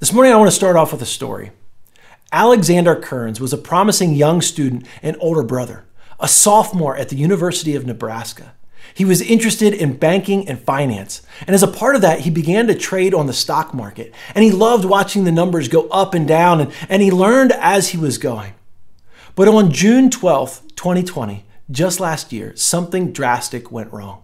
This morning, I want to start off with a story. Alexander Kearns was a promising young student and older brother, a sophomore at the University of Nebraska. He was interested in banking and finance, and as a part of that, he began to trade on the stock market. And he loved watching the numbers go up and down, and, and he learned as he was going. But on June 12th, 2020, just last year, something drastic went wrong.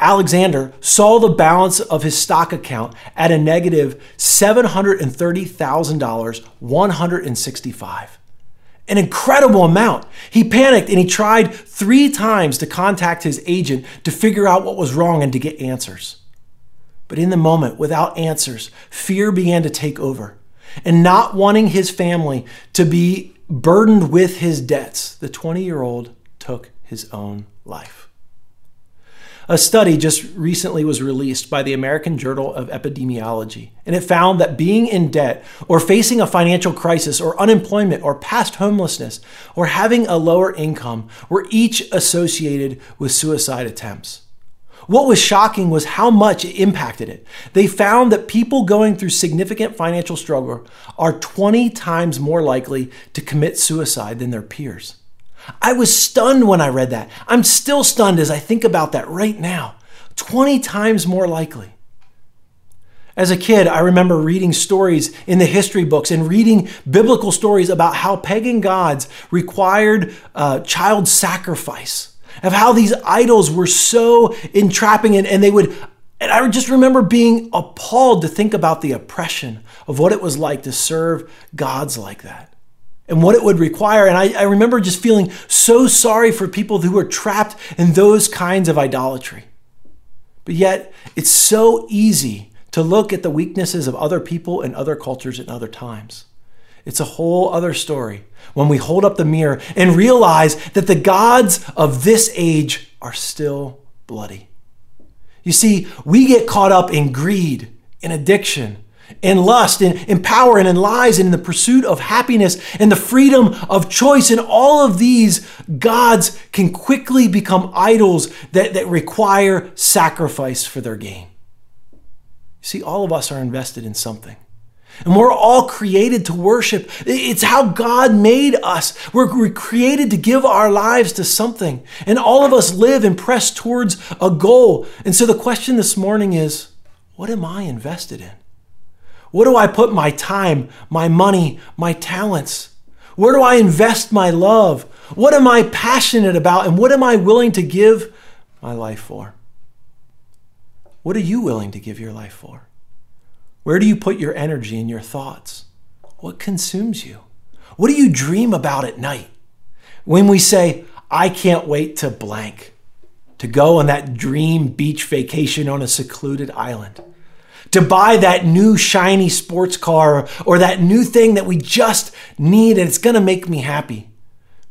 Alexander saw the balance of his stock account at a negative $730,000, 165. An incredible amount. He panicked and he tried three times to contact his agent to figure out what was wrong and to get answers. But in the moment, without answers, fear began to take over. And not wanting his family to be burdened with his debts, the 20 year old took his own life. A study just recently was released by the American Journal of Epidemiology, and it found that being in debt or facing a financial crisis or unemployment or past homelessness or having a lower income were each associated with suicide attempts. What was shocking was how much it impacted it. They found that people going through significant financial struggle are 20 times more likely to commit suicide than their peers. I was stunned when I read that. I'm still stunned as I think about that right now. 20 times more likely. As a kid, I remember reading stories in the history books and reading biblical stories about how pagan gods required uh, child sacrifice, of how these idols were so entrapping and, and they would. And I just remember being appalled to think about the oppression of what it was like to serve gods like that and what it would require. And I, I, remember just feeling so sorry for people who were trapped in those kinds of idolatry. But yet, it's so easy to look at the weaknesses of other people and other cultures and other times. It's a whole other story when we hold up the mirror and realize that the gods of this age are still bloody. You see, we get caught up in greed, in addiction, in lust, in, in power, and in lies, and in the pursuit of happiness and the freedom of choice. And all of these gods can quickly become idols that, that require sacrifice for their gain. See, all of us are invested in something. And we're all created to worship. It's how God made us. We're, we're, created to give our lives to something. And all of us live and press towards a goal. And so the question this morning is what am I invested in? What do I put my time, my money, my talents? Where do I invest my love? What am I passionate about? And what am I willing to give my life for? What are you willing to give your life for? Where do you put your energy and your thoughts? What consumes you? What do you dream about at night? When we say, I can't wait to blank, to go on that dream beach vacation on a secluded island to buy that new shiny sports car or that new thing that we just need and it's going to make me happy.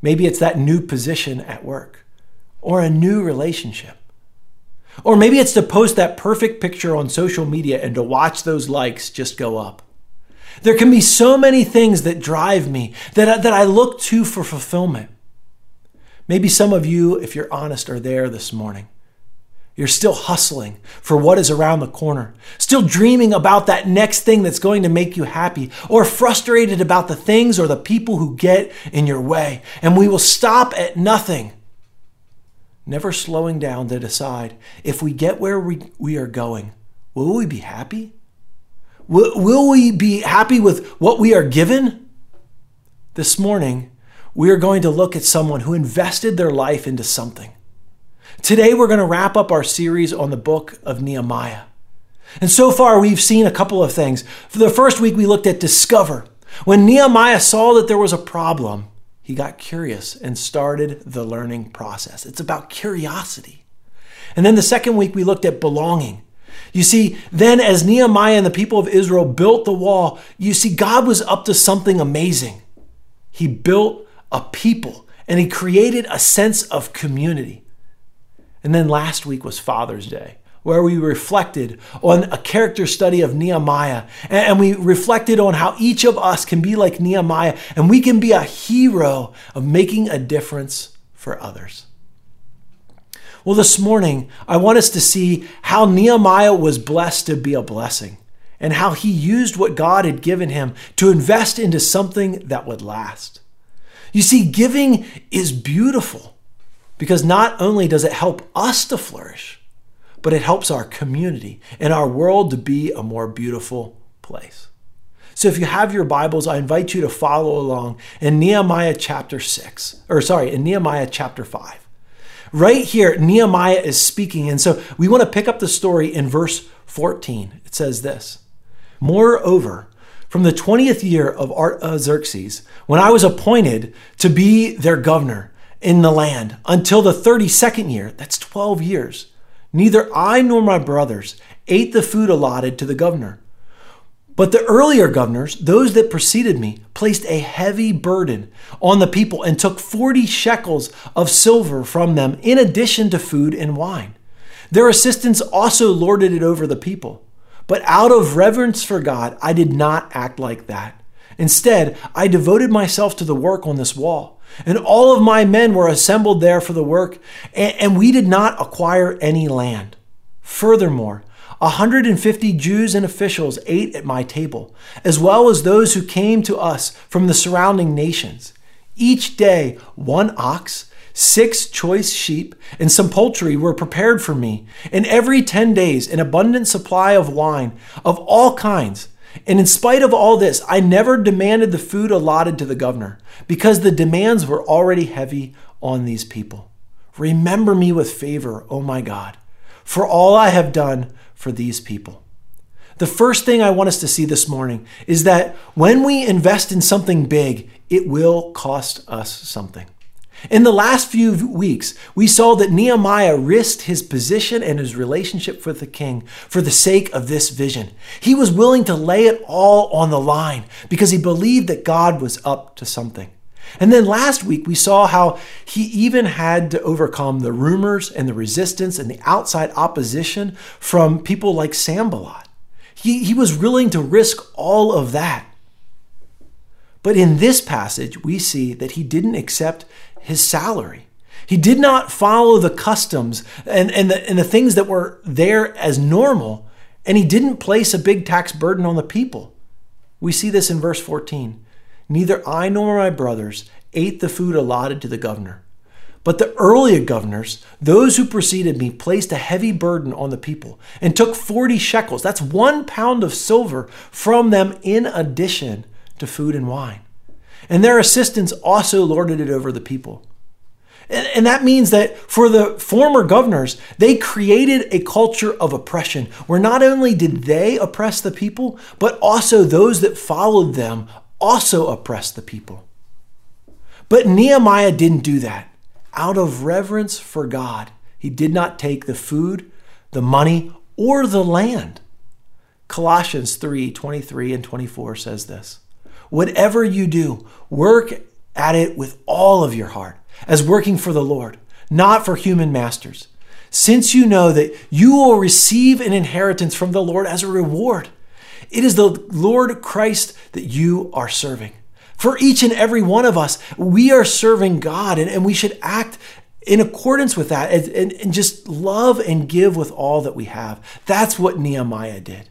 Maybe it's that new position at work or a new relationship. Or maybe it's to post that perfect picture on social media and to watch those likes just go up. There can be so many things that drive me that that I look to for fulfillment. Maybe some of you, if you're honest, are there this morning. You're still hustling for what is around the corner, still dreaming about that next thing that's going to make you happy, or frustrated about the things or the people who get in your way. And we will stop at nothing, never slowing down to decide if we get where we, we are going, will we be happy? Will, will we be happy with what we are given? This morning, we are going to look at someone who invested their life into something Today, we're going to wrap up our series on the book of Nehemiah. And so far, we've seen a couple of things. For the first week, we looked at discover. When Nehemiah saw that there was a problem, he got curious and started the learning process. It's about curiosity. And then the second week, we looked at belonging. You see, then as Nehemiah and the people of Israel built the wall, you see, God was up to something amazing. He built a people and he created a sense of community. And then last week was Father's Day, where we reflected on a character study of Nehemiah. And we reflected on how each of us can be like Nehemiah and we can be a hero of making a difference for others. Well, this morning, I want us to see how Nehemiah was blessed to be a blessing and how he used what God had given him to invest into something that would last. You see, giving is beautiful because not only does it help us to flourish, but it helps our community and our world to be a more beautiful place. So if you have your Bibles, I invite you to follow along in Nehemiah chapter 6, or sorry, in Nehemiah chapter 5. Right here, Nehemiah is speaking. And so we want to pick up the story in verse 14. It says this Moreover, from the 20th year of Artaxerxes, when I was appointed to be their governor in the land, until the 32nd year, that's 12 years, neither I nor my brothers ate the food allotted to the governor. But the earlier governors, those that preceded me, placed a heavy burden on the people and took 40 shekels of silver from them in addition to food and wine. Their assistants also lorded it over the people. But out of reverence for God, I did not act like that. Instead, I devoted myself to the work on this wall. And all of my men were assembled there for the work, and, we did not acquire any land. Furthermore, 150 Jews and officials ate at my table, as well as those who came to us from the surrounding nations. Each day, one ox, Six choice sheep and some poultry were prepared for me, and every ten days an abundant supply of wine of all kinds. And in spite of all this, I never demanded the food allotted to the governor, because the demands were already heavy on these people. Remember me with favor, O my God, for all I have done for these people. The first thing I want us to see this morning is that when we invest in something big, it will cost us something. In the last few weeks, we saw that Nehemiah risked his position and his relationship with the king for the sake of this vision. He was willing to lay it all on the line because he believed that God was up to something. And then last week, we saw how he even had to overcome the rumors and the resistance and the outside opposition from people like Sanballat. He, he was willing to risk all of that. But in this passage, we see that he didn't accept his salary. He did not follow the customs and, and, the, and the things that were there as normal, and he didn't place a big tax burden on the people. We see this in verse 14. Neither I nor my brothers ate the food allotted to the governor. But the earlier governors, those who preceded me, placed a heavy burden on the people and took 40 shekels, that's one pound of silver, from them in addition to food and wine and their assistants also lorded it over the people. And, that means that for the former governors, they created a culture of oppression where not only did they oppress the people, but also those that followed them also oppressed the people. But Nehemiah didn't do that. Out of reverence for God, he did not take the food, the money, or the land. Colossians 3 23 and 24 says this. Whatever you do, work at it with all of your heart, as working for the Lord, not for human masters, since you know that you will receive an inheritance from the Lord as a reward. It is the Lord Christ that you are serving. For each and every one of us, we are serving God, and, and we should act in accordance with that and, and, and just love and give with all that we have. That's what Nehemiah did.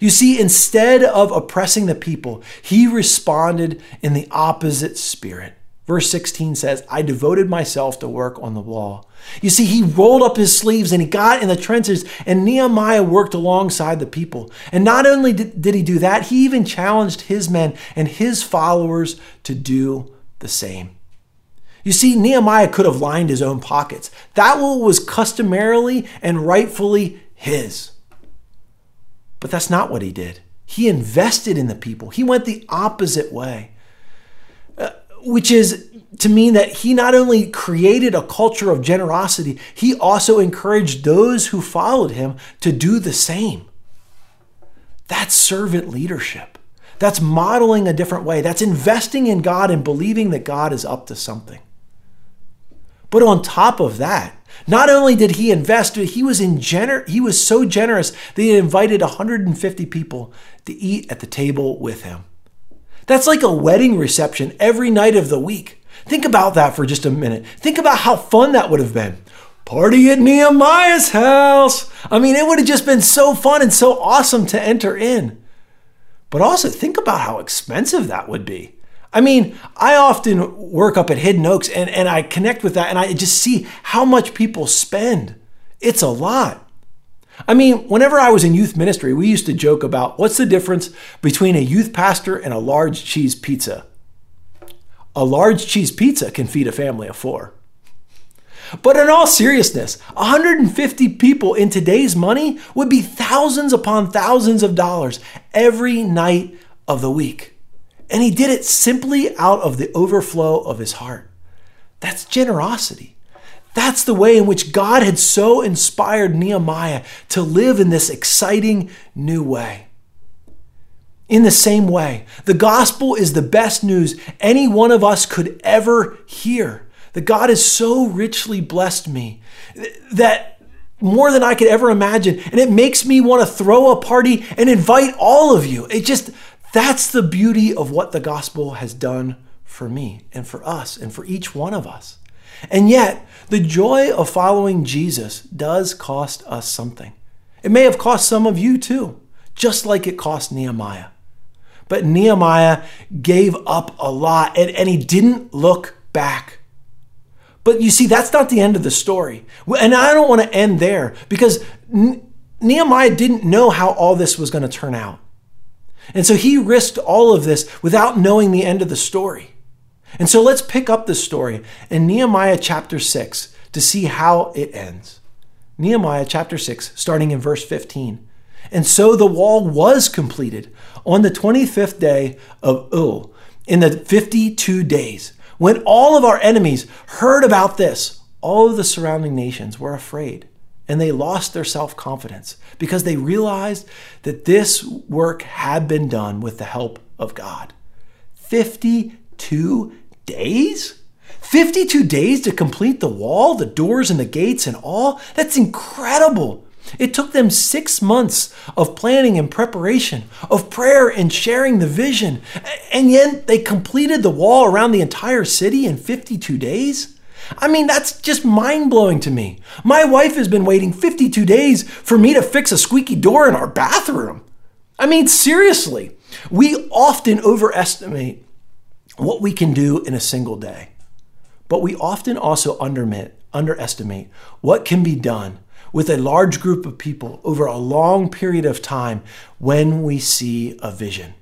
You see, instead of oppressing the people, he responded in the opposite spirit. Verse 16 says, I devoted myself to work on the wall. You see, he rolled up his sleeves and he got in the trenches, and Nehemiah worked alongside the people. And not only did he do that, he even challenged his men and his followers to do the same. You see, Nehemiah could have lined his own pockets. That was customarily and rightfully his. But that's not what he did. He invested in the people, he went the opposite way, uh, which is to mean that he not only created a culture of generosity, he also encouraged those who followed him to do the same. That's servant leadership. That's modeling a different way. That's investing in God and believing that God is up to something. But on top of that, not only did he invest, he was in gener- he was so generous that he invited 150 people to eat at the table with him. That's like a wedding reception every night of the week. Think about that for just a minute. Think about how fun that would have been. Party at Nehemiah's house. I mean, it would have just been so fun and so awesome to enter in. But also think about how expensive that would be. I mean, I often work up at Hidden Oaks and, and I connect with that and I just see how much people spend. It's a lot. I mean, whenever I was in youth ministry, we used to joke about what's the difference between a youth pastor and a large cheese pizza. A large cheese pizza can feed a family of four. But in all seriousness, 150 people in today's money would be thousands upon thousands of dollars every night of the week. And he did it simply out of the overflow of his heart. That's generosity. That's the way in which God had so inspired Nehemiah to live in this exciting new way. In the same way, the gospel is the best news any one of us could ever hear. That God has so richly blessed me that more than I could ever imagine. And it makes me want to throw a party and invite all of you. It just, that's the beauty of what the gospel has done for me and for us and for each one of us. And yet, the joy of following Jesus does cost us something. It may have cost some of you too, just like it cost Nehemiah. But Nehemiah gave up a lot and, and he didn't look back. But you see, that's not the end of the story. And I don't want to end there because Nehemiah didn't know how all this was going to turn out. And so he risked all of this without knowing the end of the story. And so let's pick up the story in Nehemiah chapter 6 to see how it ends. Nehemiah chapter 6, starting in verse 15. And so the wall was completed on the 25th day of Elul, in the 52 days. When all of our enemies heard about this, all of the surrounding nations were afraid and they lost their self confidence because they realized that this work had been done with the help of God. 52 days? 52 days to complete the wall, the doors, and the gates, and all? That's incredible. It took them six months of planning and preparation, of prayer and sharing the vision, and yet they completed the wall around the entire city in 52 days? I mean, that's just mind blowing to me. My wife has been waiting 52 days for me to fix a squeaky door in our bathroom. I mean, seriously, we often overestimate what we can do in a single day, but we often also undermit underestimate what can be done with a large group of people over a long period of time when we see a vision.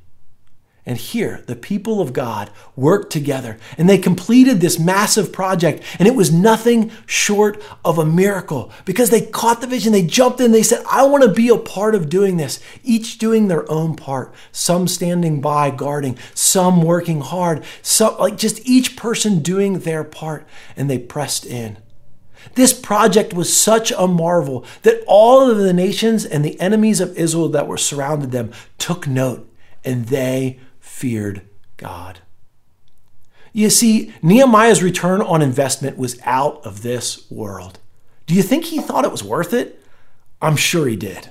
And here, the people of God worked together and they completed this massive project. And it was nothing short of a miracle because they caught the vision. They jumped in. They said, I want to be a part of doing this, each doing their own part. Some standing by, guarding, some working hard, some like just each person doing their part. And they pressed in. This project was such a marvel that all of the nations and the enemies of Israel that were surrounded them took note and they feared God. You see, Nehemiah's return on investment was out of this world. Do you think he thought it was worth it? I'm sure he did.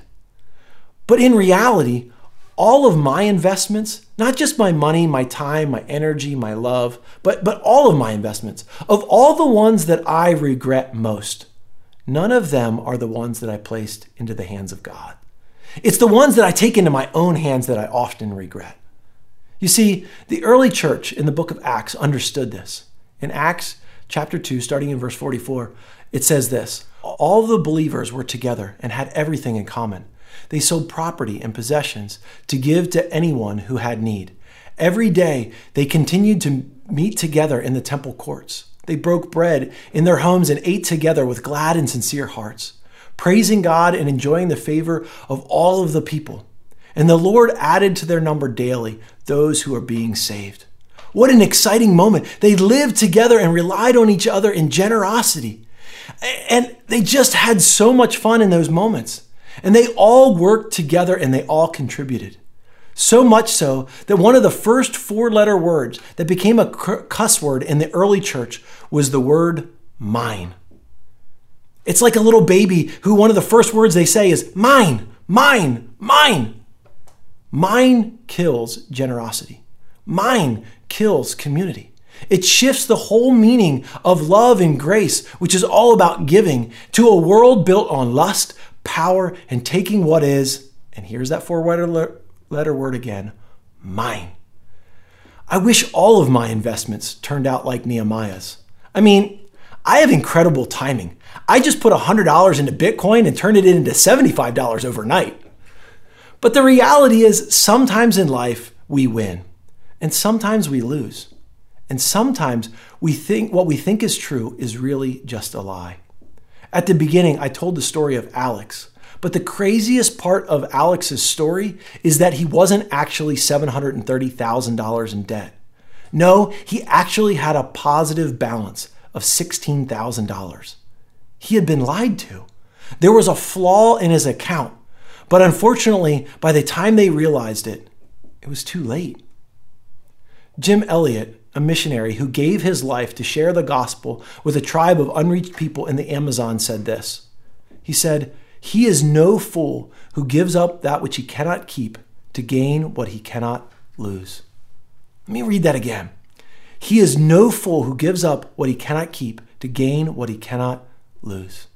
But in reality, all of my investments, not just my money, my time, my energy, my love, but, but all of my investments, of all the ones that I regret most, none of them are the ones that I placed into the hands of God. It's the ones that I take into my own hands that I often regret. You see, the early church in the book of Acts understood this. In Acts chapter 2, starting in verse 44, it says this All the believers were together and had everything in common. They sold property and possessions to give to anyone who had need. Every day, they continued to meet together in the temple courts. They broke bread in their homes and ate together with glad and sincere hearts, praising God and enjoying the favor of all of the people. And the Lord added to their number daily those who are being saved. What an exciting moment. They lived together and relied on each other in generosity. And they just had so much fun in those moments. And they all worked together and they all contributed. So much so that one of the first four letter words that became a cuss word in the early church was the word mine. It's like a little baby who one of the first words they say is mine, mine, mine. Mine kills generosity. Mine kills community. It shifts the whole meaning of love and grace, which is all about giving, to a world built on lust, power, and taking what is, and here's that four letter word again, mine. I wish all of my investments turned out like Nehemiah's. I mean, I have incredible timing. I just put $100 into Bitcoin and turned it into $75 overnight. But the reality is, sometimes in life we win, and sometimes we lose. And sometimes we think what we think is true is really just a lie. At the beginning, I told the story of Alex, but the craziest part of Alex's story is that he wasn't actually $730,000 in debt. No, he actually had a positive balance of $16,000. He had been lied to. There was a flaw in his account, but unfortunately, by the time they realized it, it was too late. Jim Elliot, a missionary who gave his life to share the gospel with a tribe of unreached people in the Amazon, said this. He said, He is no fool who gives up that which he cannot keep to gain what he cannot lose. Let me read that again. He is no fool who gives up what he cannot keep to gain what he cannot lose.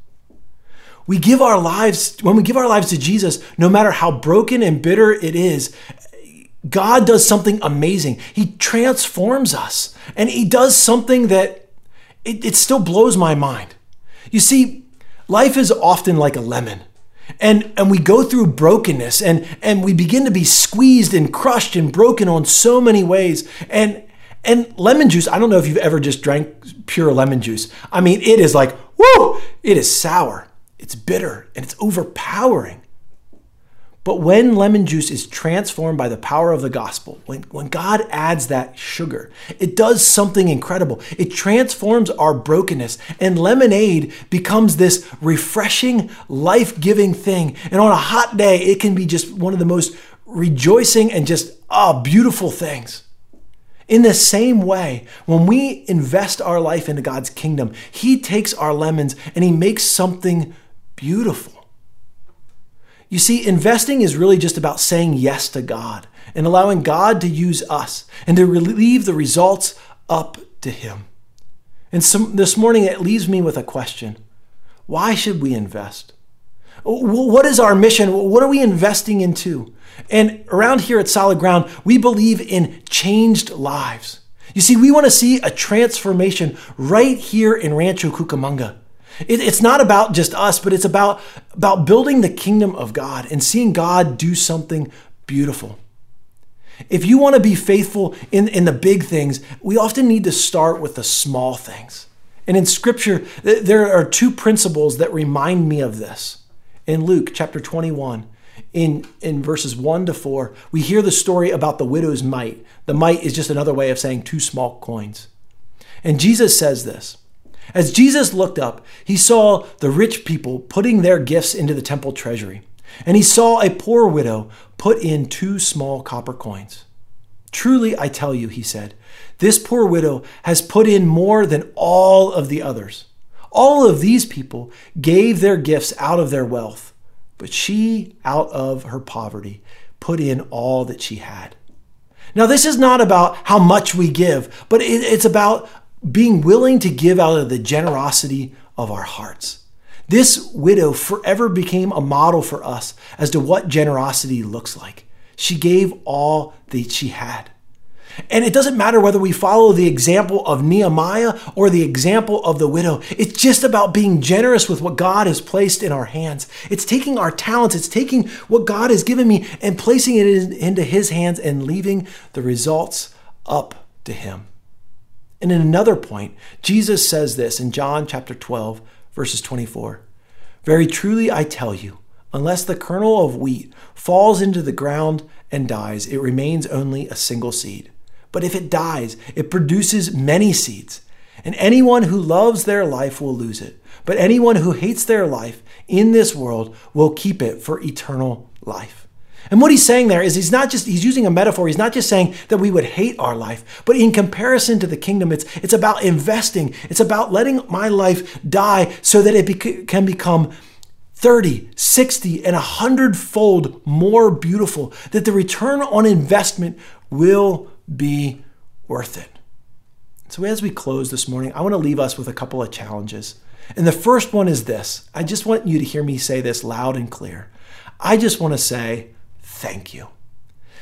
We give our lives, when we give our lives to Jesus, no matter how broken and bitter it is, God does something amazing. He transforms us and He does something that it, it still blows my mind. You see, life is often like a lemon. And, and we go through brokenness and, and we begin to be squeezed and crushed and broken on so many ways. And, and lemon juice, I don't know if you've ever just drank pure lemon juice. I mean, it is like, whoo, it is sour, it's bitter, and it's overpowering. But when lemon juice is transformed by the power of the gospel, when, when God adds that sugar, it does something incredible. It transforms our brokenness, and lemonade becomes this refreshing, life giving thing. And on a hot day, it can be just one of the most rejoicing and just ah, beautiful things. In the same way, when we invest our life into God's kingdom, He takes our lemons and He makes something beautiful. You see, investing is really just about saying yes to God and allowing God to use us and to leave the results up to Him. And some, this morning, it leaves me with a question Why should we invest? What is our mission? What are we investing into? And around here at Solid Ground, we believe in changed lives. You see, we want to see a transformation right here in Rancho Cucamonga. It, it's not about just us, but it's about, about building the kingdom of God and seeing God do something beautiful. If you want to be faithful in, in the big things, we often need to start with the small things. And in scripture, there are two principles that remind me of this. In Luke chapter 21, in, in verses 1 to 4, we hear the story about the widow's mite. The mite is just another way of saying two small coins. And Jesus says this as Jesus looked up, he saw the rich people putting their gifts into the temple treasury, and he saw a poor widow put in two small copper coins. Truly, I tell you, he said, this poor widow has put in more than all of the others. All of these people gave their gifts out of their wealth, but she, out of her poverty, put in all that she had. Now, this is not about how much we give, but it's about being willing to give out of the generosity of our hearts. This widow forever became a model for us as to what generosity looks like. She gave all that she had. And it doesn't matter whether we follow the example of Nehemiah or the example of the widow. It's just about being generous with what God has placed in our hands. It's taking our talents, it's taking what God has given me and placing it into His hands and leaving the results up to Him. And in another point, Jesus says this in John chapter 12, verses 24 Very truly I tell you, unless the kernel of wheat falls into the ground and dies, it remains only a single seed. But if it dies, it produces many seeds. And anyone who loves their life will lose it. But anyone who hates their life in this world will keep it for eternal life. And what he's saying there is he's not just he's using a metaphor. He's not just saying that we would hate our life, but in comparison to the kingdom, it's it's about investing. It's about letting my life die so that it bec- can become 30, 60, and 100 fold more beautiful, that the return on investment will be worth it. So, as we close this morning, I want to leave us with a couple of challenges. And the first one is this I just want you to hear me say this loud and clear. I just want to say, thank you.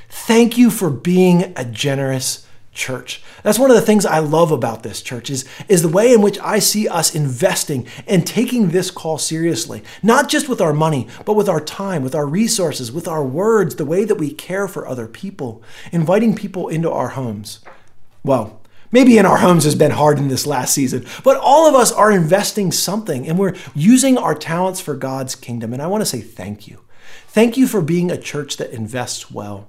Thank you for being a generous church. That's one of the things I love about this church is, is the way in which I see us investing and taking this call seriously, not just with our money, but with our time, with our resources, with our words, the way that we care for other people, inviting people into our homes. Well, Maybe in our homes has been hard in this last season, but all of us are investing something and we're using our talents for God's kingdom. And I want to say thank you. Thank you for being a church that invests well.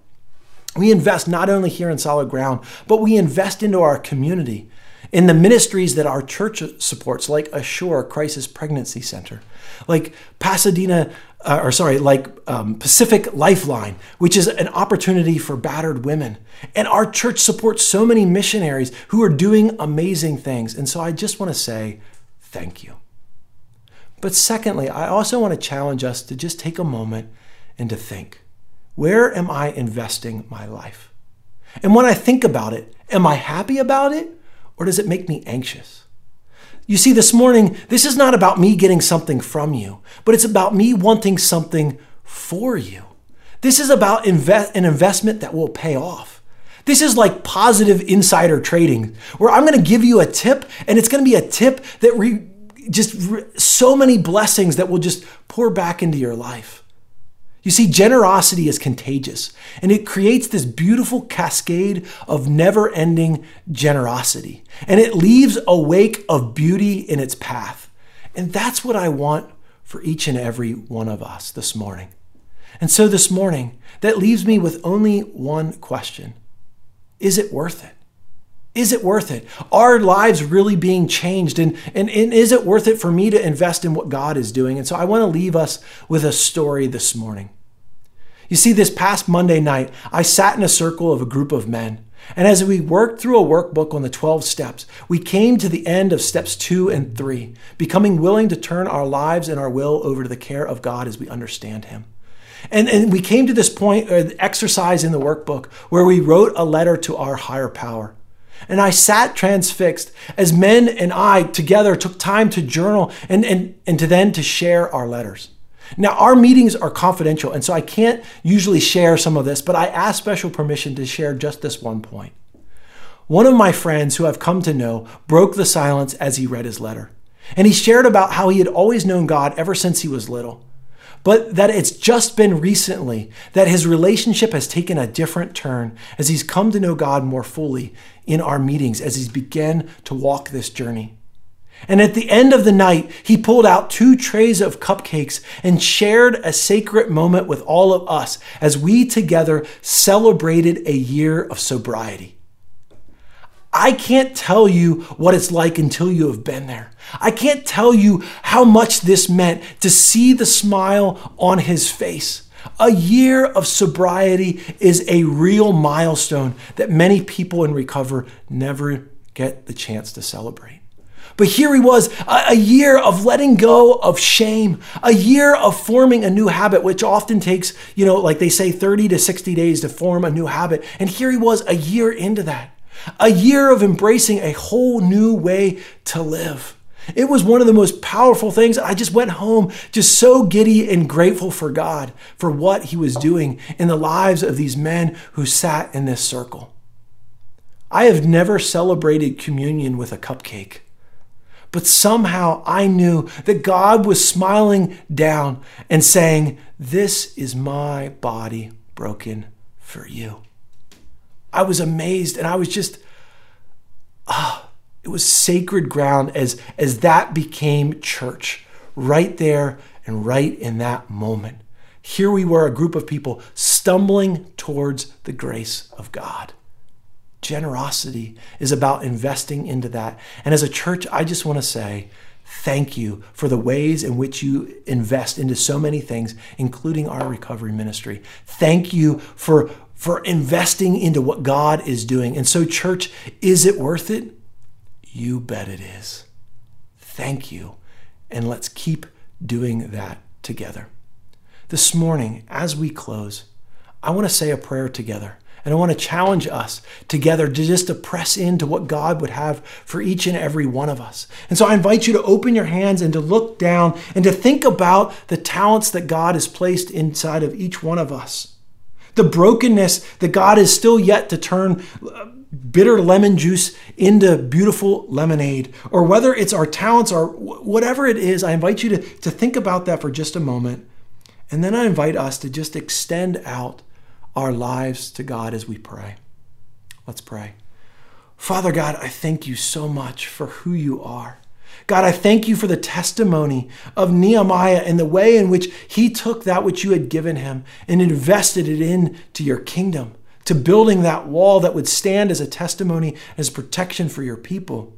We invest not only here in solid ground, but we invest into our community, in the ministries that our church supports, like Assure Crisis Pregnancy Center, like Pasadena, uh, or sorry, like um, Pacific Lifeline, which is an opportunity for battered women. And our church supports so many missionaries who are doing amazing things. And so I just want to say thank you. But secondly, I also want to challenge us to just take a moment and to think. Where am I investing my life? And when I think about it, am I happy about it or does it make me anxious? You see, this morning, this is not about me getting something from you, but it's about me wanting something for you. This is about invest, an investment that will pay off. This is like positive insider trading, where I'm going to give you a tip, and it's going to be a tip that re, just so many blessings that will just pour back into your life. You see, generosity is contagious and it creates this beautiful cascade of never ending generosity. And it leaves a wake of beauty in its path. And that's what I want for each and every one of us this morning. And so this morning, that leaves me with only one question Is it worth it? Is it worth it? Are lives really being changed? And, and, and is it worth it for me to invest in what God is doing? And so I want to leave us with a story this morning. You see, this past Monday night, I sat in a circle of a group of men. And as we worked through a workbook on the 12 steps, we came to the end of steps two and three, becoming willing to turn our lives and our will over to the care of God as we understand Him. And, and we came to this point, or uh, exercise in the workbook, where we wrote a letter to our higher power. And I sat transfixed as men and I together took time to journal and, and, and to then to share our letters. Now, our meetings are confidential, and so I can't usually share some of this, but I asked special permission to share just this one point. One of my friends who I've come to know broke the silence as he read his letter. And he shared about how he had always known God ever since he was little, but that it's just been recently that his relationship has taken a different turn as he's come to know God more fully in our meetings, as he's begun to walk this journey. And at the end of the night, he pulled out two trays of cupcakes and shared a sacred moment with all of us as we together celebrated a year of sobriety. I can't tell you what it's like until you have been there. I can't tell you how much this meant to see the smile on his face. A year of sobriety is a real milestone that many people in recovery never get the chance to celebrate. But here he was, a, year of letting go of shame, a year of forming a new habit, which often takes, you know, like they say, 30 to 60 days to form a new habit. And here he was a year into that, a year of embracing a whole new way to live. It was one of the most powerful things. I just went home just so giddy and grateful for God for what He was doing in the lives of these men who sat in this circle. I have never celebrated communion with a cupcake. But somehow I knew that God was smiling down and saying, This is my body broken for you. I was amazed and I was just, ah, oh, it was sacred ground as, as that became church right there and right in that moment. Here we were, a group of people stumbling towards the grace of God. Generosity is about investing into that. And as a church, I just want to say thank you for the ways in which you invest into so many things, including our recovery ministry. Thank you for, for investing into what God is doing. And so, church, is it worth it? You bet it is. Thank you. And let's keep doing that together. This morning, as we close, I want to say a prayer together. And I want to challenge us together to just to press into what God would have for each and every one of us. And so I invite you to open your hands and to look down and to think about the talents that God has placed inside of each one of us. the brokenness that God is still yet to turn uh, bitter lemon juice into beautiful lemonade, or whether it's our talents or whatever it is, I invite you to, to think about that for just a moment. And then I invite us to just extend out our lives to God as we pray. Let's pray. Father God, I thank you so much for who you are. God, I thank you for the testimony of Nehemiah and the way in which he took that which you had given him and invested it into your kingdom, to building that wall that would stand as a testimony, as protection for your people,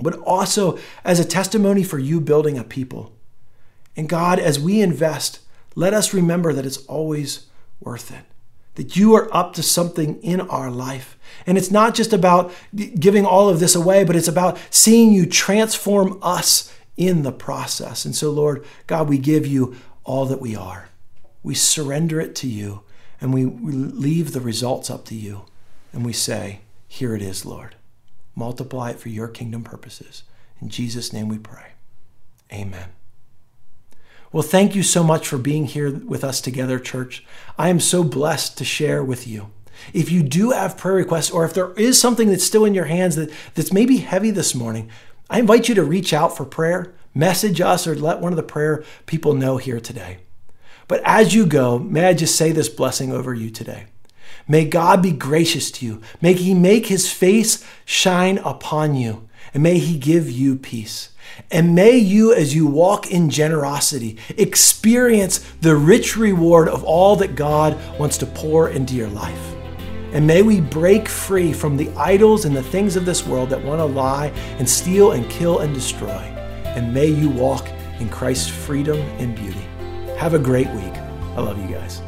but also as a testimony for you building a people. And God, as we invest, let us remember that it's always worth it that you are up to something in our life. And it's not just about giving all of this away, but it's about seeing you transform us in the process. And so, Lord, God, we give you all that we are. We surrender it to you and we leave the results up to you. And we say, Here it is, Lord. Multiply it for your kingdom purposes. In Jesus' name we pray. Amen. Well, thank you so much for being here with us together, church. I am so blessed to share with you. If you do have prayer requests, or if there is something that's still in your hands that, that's maybe heavy this morning, I invite you to reach out for prayer, message us, or let one of the prayer people know here today. But as you go, may I just say this blessing over you today. May God be gracious to you. May He make His face shine upon you, and may He give you peace. And may you, as you walk in generosity, experience the rich reward of all that God wants to pour into your life. And may we break free from the idols and the things of this world that want to lie and steal and kill and destroy. And may you walk in Christ's freedom and beauty. Have a great week. I love you guys.